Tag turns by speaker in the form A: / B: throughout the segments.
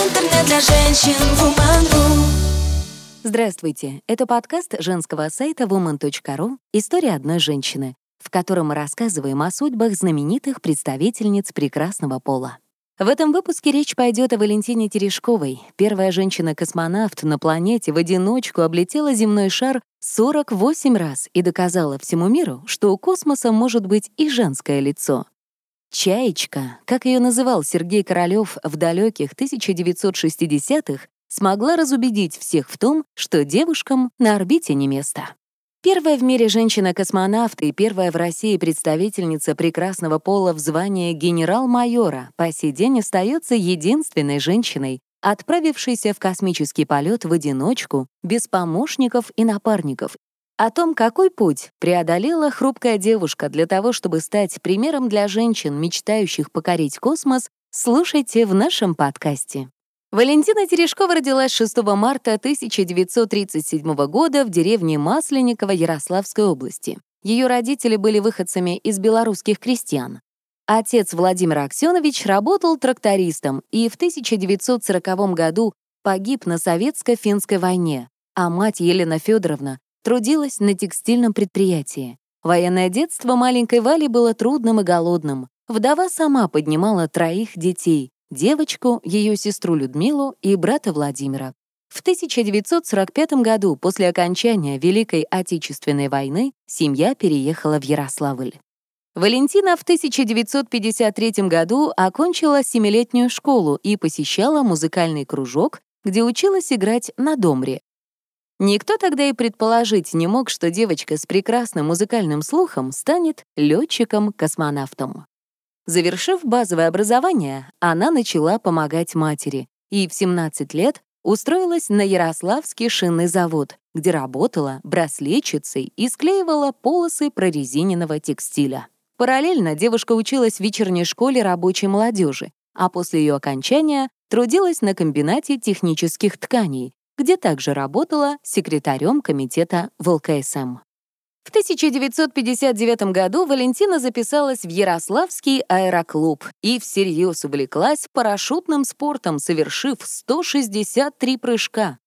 A: Интернет для женщин Woman.ru
B: Здравствуйте! Это подкаст женского сайта woman.ru «История одной женщины», в котором мы рассказываем о судьбах знаменитых представительниц прекрасного пола. В этом выпуске речь пойдет о Валентине Терешковой. Первая женщина-космонавт на планете в одиночку облетела земной шар 48 раз и доказала всему миру, что у космоса может быть и женское лицо. «Чаечка», как ее называл Сергей Королёв в далеких 1960-х, смогла разубедить всех в том, что девушкам на орбите не место. Первая в мире женщина-космонавт и первая в России представительница прекрасного пола в звании генерал-майора по сей день остается единственной женщиной, отправившейся в космический полет в одиночку, без помощников и напарников, о том, какой путь преодолела хрупкая девушка для того, чтобы стать примером для женщин, мечтающих покорить космос, слушайте в нашем подкасте. Валентина Терешкова родилась 6 марта 1937 года в деревне Масленниково Ярославской области. Ее родители были выходцами из белорусских крестьян. Отец Владимир Аксенович работал трактористом и в 1940 году погиб на советско-финской войне, а мать Елена Федоровна трудилась на текстильном предприятии. Военное детство маленькой Вали было трудным и голодным. Вдова сама поднимала троих детей — девочку, ее сестру Людмилу и брата Владимира. В 1945 году, после окончания Великой Отечественной войны, семья переехала в Ярославль. Валентина в 1953 году окончила семилетнюю школу и посещала музыкальный кружок, где училась играть на домре, Никто тогда и предположить не мог, что девочка с прекрасным музыкальным слухом станет летчиком-космонавтом. Завершив базовое образование, она начала помогать матери и в 17 лет устроилась на Ярославский шинный завод, где работала браслетчицей и склеивала полосы прорезиненного текстиля. Параллельно девушка училась в вечерней школе рабочей молодежи, а после ее окончания трудилась на комбинате технических тканей, где также работала секретарем комитета в. В 1959 году Валентина записалась в Ярославский аэроклуб и всерьез увлеклась парашютным спортом, совершив 163 прыжка.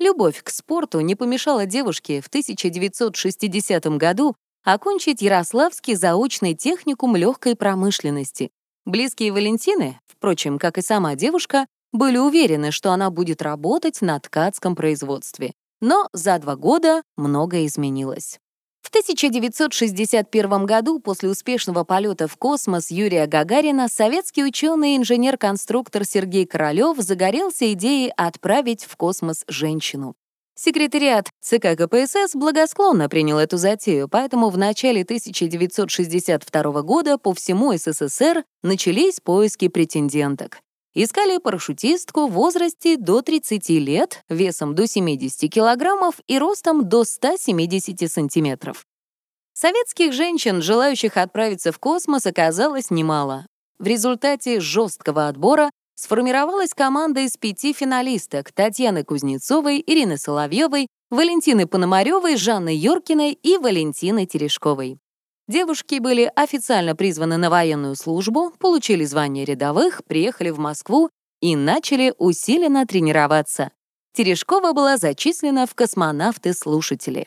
B: Любовь к спорту не помешала девушке в 1960 году окончить Ярославский заочный техникум легкой промышленности. Близкие Валентины, впрочем, как и сама девушка, были уверены, что она будет работать на ткацком производстве. Но за два года многое изменилось. В 1961 году, после успешного полета в космос Юрия Гагарина, советский ученый инженер-конструктор Сергей Королёв загорелся идеей отправить в космос женщину. Секретариат ЦК КПСС благосклонно принял эту затею, поэтому в начале 1962 года по всему СССР начались поиски претенденток. Искали парашютистку в возрасте до 30 лет, весом до 70 килограммов и ростом до 170 сантиметров. Советских женщин, желающих отправиться в космос, оказалось немало. В результате жесткого отбора сформировалась команда из пяти финалисток Татьяны Кузнецовой, Ирины Соловьевой, Валентины Пономаревой, Жанны Йоркиной и Валентины Терешковой. Девушки были официально призваны на военную службу, получили звание рядовых, приехали в Москву и начали усиленно тренироваться. Терешкова была зачислена в космонавты-слушатели.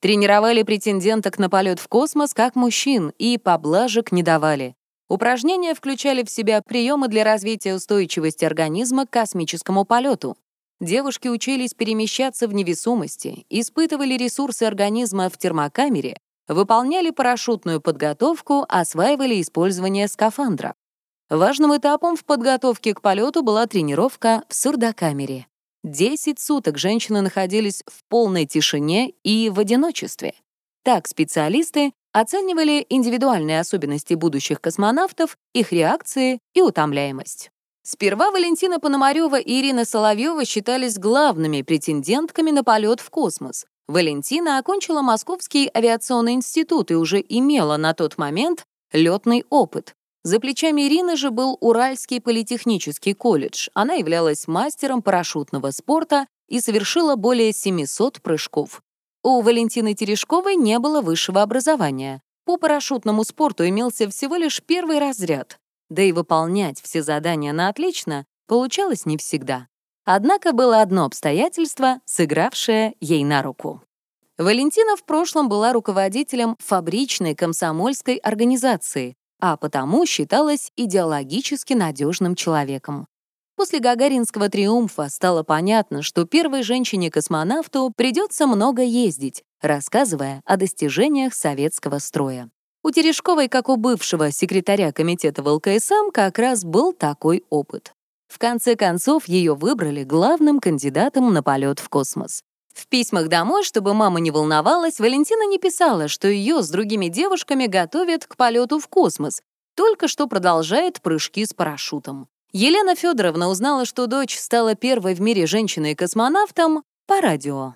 B: Тренировали претенденток на полет в космос как мужчин и поблажек не давали. Упражнения включали в себя приемы для развития устойчивости организма к космическому полету. Девушки учились перемещаться в невесомости, испытывали ресурсы организма в термокамере, выполняли парашютную подготовку, осваивали использование скафандра. Важным этапом в подготовке к полету была тренировка в сурдокамере. Десять суток женщины находились в полной тишине и в одиночестве. Так специалисты оценивали индивидуальные особенности будущих космонавтов, их реакции и утомляемость. Сперва Валентина Пономарева и Ирина Соловьева считались главными претендентками на полет в космос, Валентина окончила Московский авиационный институт и уже имела на тот момент летный опыт. За плечами Ирины же был Уральский политехнический колледж. Она являлась мастером парашютного спорта и совершила более 700 прыжков. У Валентины Терешковой не было высшего образования. По парашютному спорту имелся всего лишь первый разряд. Да и выполнять все задания на отлично Получалось не всегда. Однако было одно обстоятельство, сыгравшее ей на руку. Валентина в прошлом была руководителем фабричной комсомольской организации, а потому считалась идеологически надежным человеком. После гагаринского триумфа стало понятно, что первой женщине-космонавту придется много ездить, рассказывая о достижениях советского строя. У Терешковой, как у бывшего секретаря комитета ВЛКСМ, как раз был такой опыт. В конце концов, ее выбрали главным кандидатом на полет в космос. В письмах домой, чтобы мама не волновалась, Валентина не писала, что ее с другими девушками готовят к полету в космос, только что продолжает прыжки с парашютом. Елена Федоровна узнала, что дочь стала первой в мире женщиной-космонавтом по радио.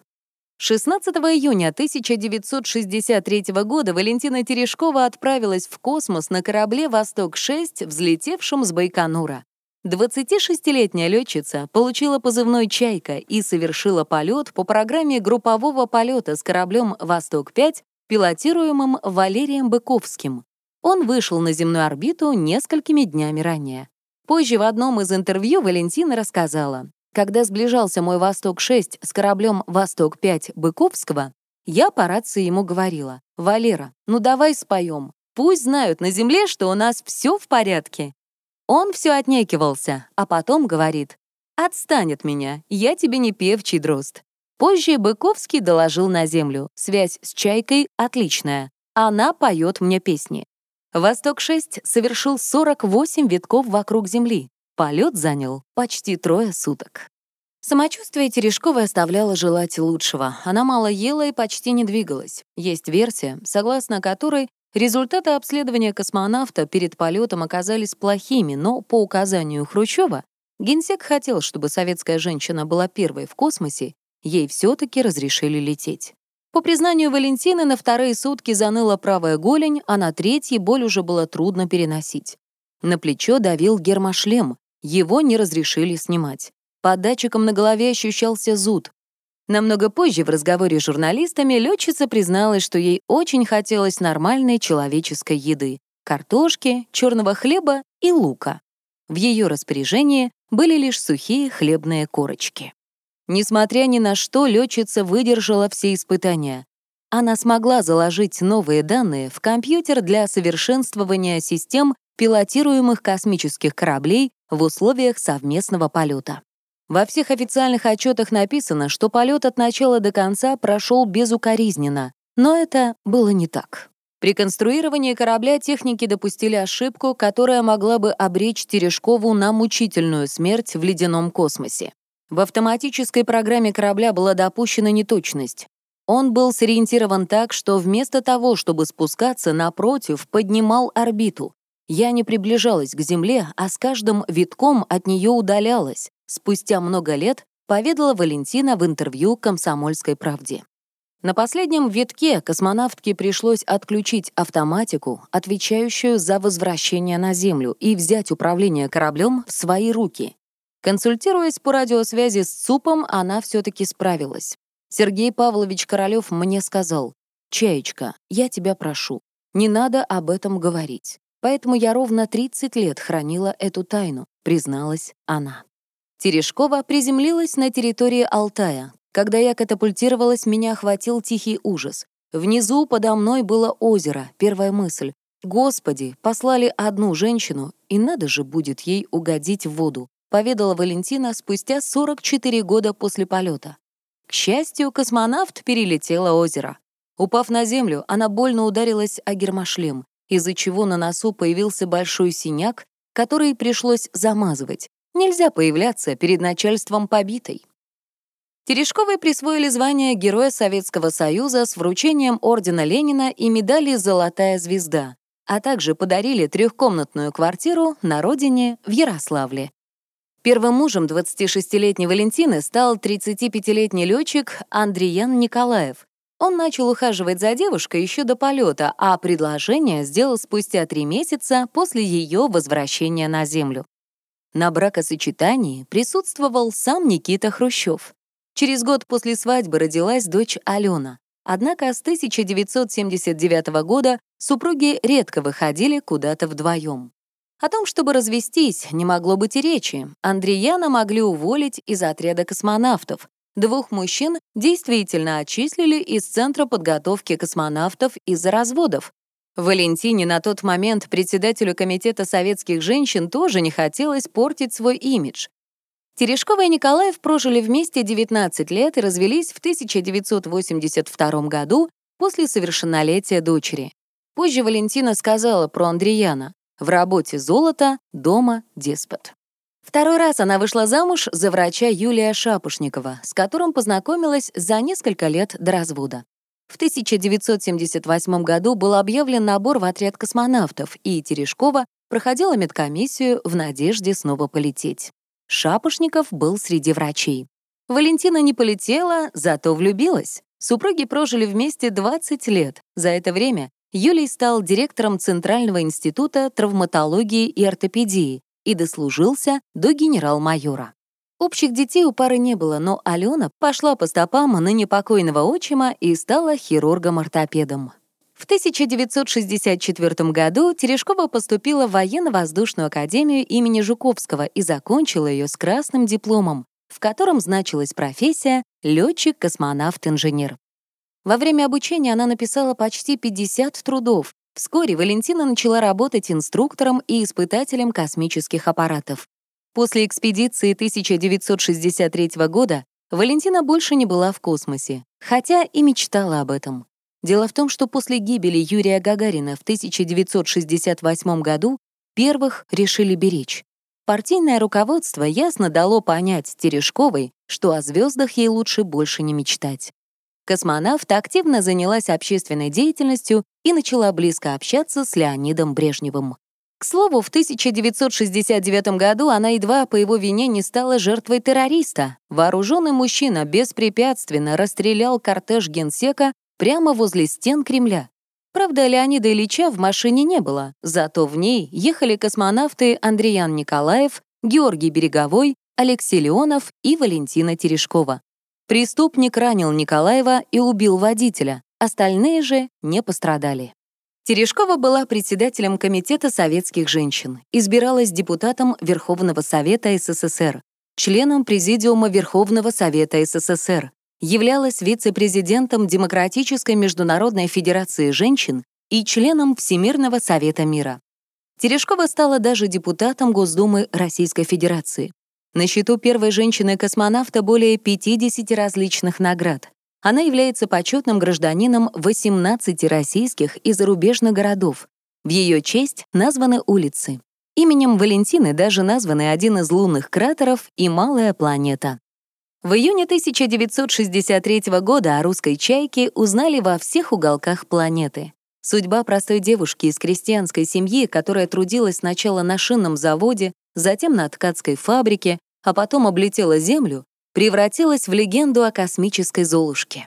B: 16 июня 1963 года Валентина Терешкова отправилась в космос на корабле «Восток-6», взлетевшем с Байконура. 26-летняя летчица получила позывной «Чайка» и совершила полет по программе группового полета с кораблем «Восток-5», пилотируемым Валерием Быковским. Он вышел на земную орбиту несколькими днями ранее. Позже в одном из интервью Валентина рассказала, когда сближался мой «Восток-6» с кораблем «Восток-5» Быковского, я по рации ему говорила, «Валера, ну давай споем. Пусть знают на Земле, что у нас все в порядке». Он все отнекивался, а потом говорит, «Отстань от меня, я тебе не певчий дрозд». Позже Быковский доложил на Землю, связь с Чайкой отличная, она поет мне песни. «Восток-6» совершил 48 витков вокруг Земли. Полет занял почти трое суток. Самочувствие Терешковой оставляло желать лучшего. Она мало ела и почти не двигалась. Есть версия, согласно которой результаты обследования космонавта перед полетом оказались плохими, но по указанию Хрущева генсек хотел, чтобы советская женщина была первой в космосе, ей все таки разрешили лететь. По признанию Валентины, на вторые сутки заныла правая голень, а на третьей боль уже было трудно переносить. На плечо давил гермошлем, его не разрешили снимать. Под датчиком на голове ощущался зуд. Намного позже в разговоре с журналистами летчица призналась, что ей очень хотелось нормальной человеческой еды — картошки, черного хлеба и лука. В ее распоряжении были лишь сухие хлебные корочки. Несмотря ни на что, летчица выдержала все испытания. Она смогла заложить новые данные в компьютер для совершенствования систем пилотируемых космических кораблей в условиях совместного полета. Во всех официальных отчетах написано, что полет от начала до конца прошел безукоризненно, но это было не так. При конструировании корабля техники допустили ошибку, которая могла бы обречь Терешкову на мучительную смерть в ледяном космосе. В автоматической программе корабля была допущена неточность. Он был сориентирован так, что вместо того, чтобы спускаться, напротив, поднимал орбиту. Я не приближалась к Земле, а с каждым витком от нее удалялась. Спустя много лет поведала Валентина в интервью «Комсомольской правде». На последнем витке космонавтке пришлось отключить автоматику, отвечающую за возвращение на Землю, и взять управление кораблем в свои руки. Консультируясь по радиосвязи с ЦУПом, она все-таки справилась. Сергей Павлович Королёв мне сказал, «Чаечка, я тебя прошу, не надо об этом говорить. Поэтому я ровно 30 лет хранила эту тайну», призналась она. Терешкова приземлилась на территории Алтая. Когда я катапультировалась, меня охватил тихий ужас. Внизу подо мной было озеро, первая мысль. «Господи, послали одну женщину, и надо же будет ей угодить в воду поведала Валентина спустя 44 года после полета. К счастью, космонавт перелетела озеро. Упав на землю, она больно ударилась о гермошлем, из-за чего на носу появился большой синяк, который пришлось замазывать. Нельзя появляться перед начальством побитой. Терешковой присвоили звание Героя Советского Союза с вручением Ордена Ленина и медали «Золотая звезда», а также подарили трехкомнатную квартиру на родине в Ярославле. Первым мужем 26-летней Валентины стал 35-летний летчик Андриен Николаев. Он начал ухаживать за девушкой еще до полета, а предложение сделал спустя три месяца после ее возвращения на Землю. На бракосочетании присутствовал сам Никита Хрущев. Через год после свадьбы родилась дочь Алена. Однако с 1979 года супруги редко выходили куда-то вдвоем. О том, чтобы развестись, не могло быть и речи. Андреяна могли уволить из отряда космонавтов. Двух мужчин действительно отчислили из Центра подготовки космонавтов из-за разводов. Валентине на тот момент председателю Комитета советских женщин тоже не хотелось портить свой имидж. Терешкова и Николаев прожили вместе 19 лет и развелись в 1982 году после совершеннолетия дочери. Позже Валентина сказала про Андреяна. В работе золото, дома деспот. Второй раз она вышла замуж за врача Юлия Шапушникова, с которым познакомилась за несколько лет до развода. В 1978 году был объявлен набор в отряд космонавтов, и Терешкова проходила медкомиссию в надежде снова полететь. Шапошников был среди врачей. Валентина не полетела, зато влюбилась. Супруги прожили вместе 20 лет. За это время Юлий стал директором Центрального института травматологии и ортопедии и дослужился до генерал-майора. Общих детей у пары не было, но Алена пошла по стопам на непокойного отчима и стала хирургом-ортопедом. В 1964 году Терешкова поступила в военно-воздушную академию имени Жуковского и закончила ее с красным дипломом, в котором значилась профессия летчик-космонавт-инженер. Во время обучения она написала почти 50 трудов. Вскоре Валентина начала работать инструктором и испытателем космических аппаратов. После экспедиции 1963 года Валентина больше не была в космосе, хотя и мечтала об этом. Дело в том, что после гибели Юрия Гагарина в 1968 году первых решили беречь. Партийное руководство ясно дало понять Терешковой, что о звездах ей лучше больше не мечтать. Космонавт активно занялась общественной деятельностью и начала близко общаться с Леонидом Брежневым. К слову, в 1969 году она едва по его вине не стала жертвой террориста. Вооруженный мужчина беспрепятственно расстрелял кортеж генсека прямо возле стен Кремля. Правда, Леонида Ильича в машине не было, зато в ней ехали космонавты Андреян Николаев, Георгий Береговой, Алексей Леонов и Валентина Терешкова. Преступник ранил Николаева и убил водителя, остальные же не пострадали. Терешкова была председателем Комитета советских женщин, избиралась депутатом Верховного Совета СССР, членом Президиума Верховного Совета СССР, являлась вице-президентом Демократической международной федерации женщин и членом Всемирного совета мира. Терешкова стала даже депутатом Госдумы Российской Федерации. На счету первой женщины-космонавта более 50 различных наград. Она является почетным гражданином 18 российских и зарубежных городов. В ее честь названы улицы. Именем Валентины даже названы один из лунных кратеров и малая планета. В июне 1963 года о русской чайке узнали во всех уголках планеты. Судьба простой девушки из крестьянской семьи, которая трудилась сначала на шинном заводе, затем на ткацкой фабрике, а потом облетела Землю, превратилась в легенду о космической Золушке.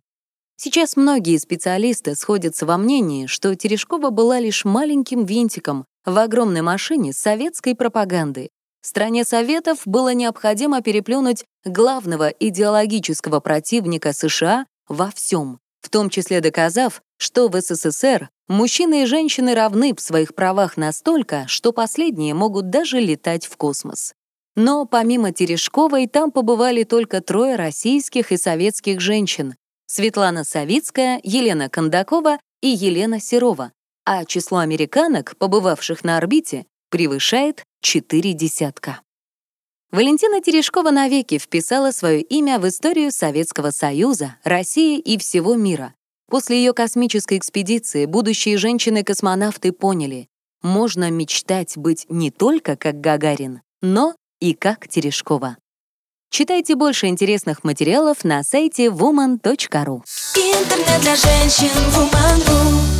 B: Сейчас многие специалисты сходятся во мнении, что Терешкова была лишь маленьким винтиком в огромной машине советской пропаганды, Стране Советов было необходимо переплюнуть главного идеологического противника США во всем, в том числе доказав, что в СССР мужчины и женщины равны в своих правах настолько, что последние могут даже летать в космос. Но помимо Терешковой там побывали только трое российских и советских женщин — Светлана Савицкая, Елена Кондакова и Елена Серова, а число американок, побывавших на орбите, превышает четыре десятка. Валентина Терешкова навеки вписала свое имя в историю Советского Союза, России и всего мира. После ее космической экспедиции будущие женщины-космонавты поняли, можно мечтать быть не только как Гагарин, но и как Терешкова. Читайте больше интересных материалов на сайте woman.ru.
A: Интернет для женщин woman.ru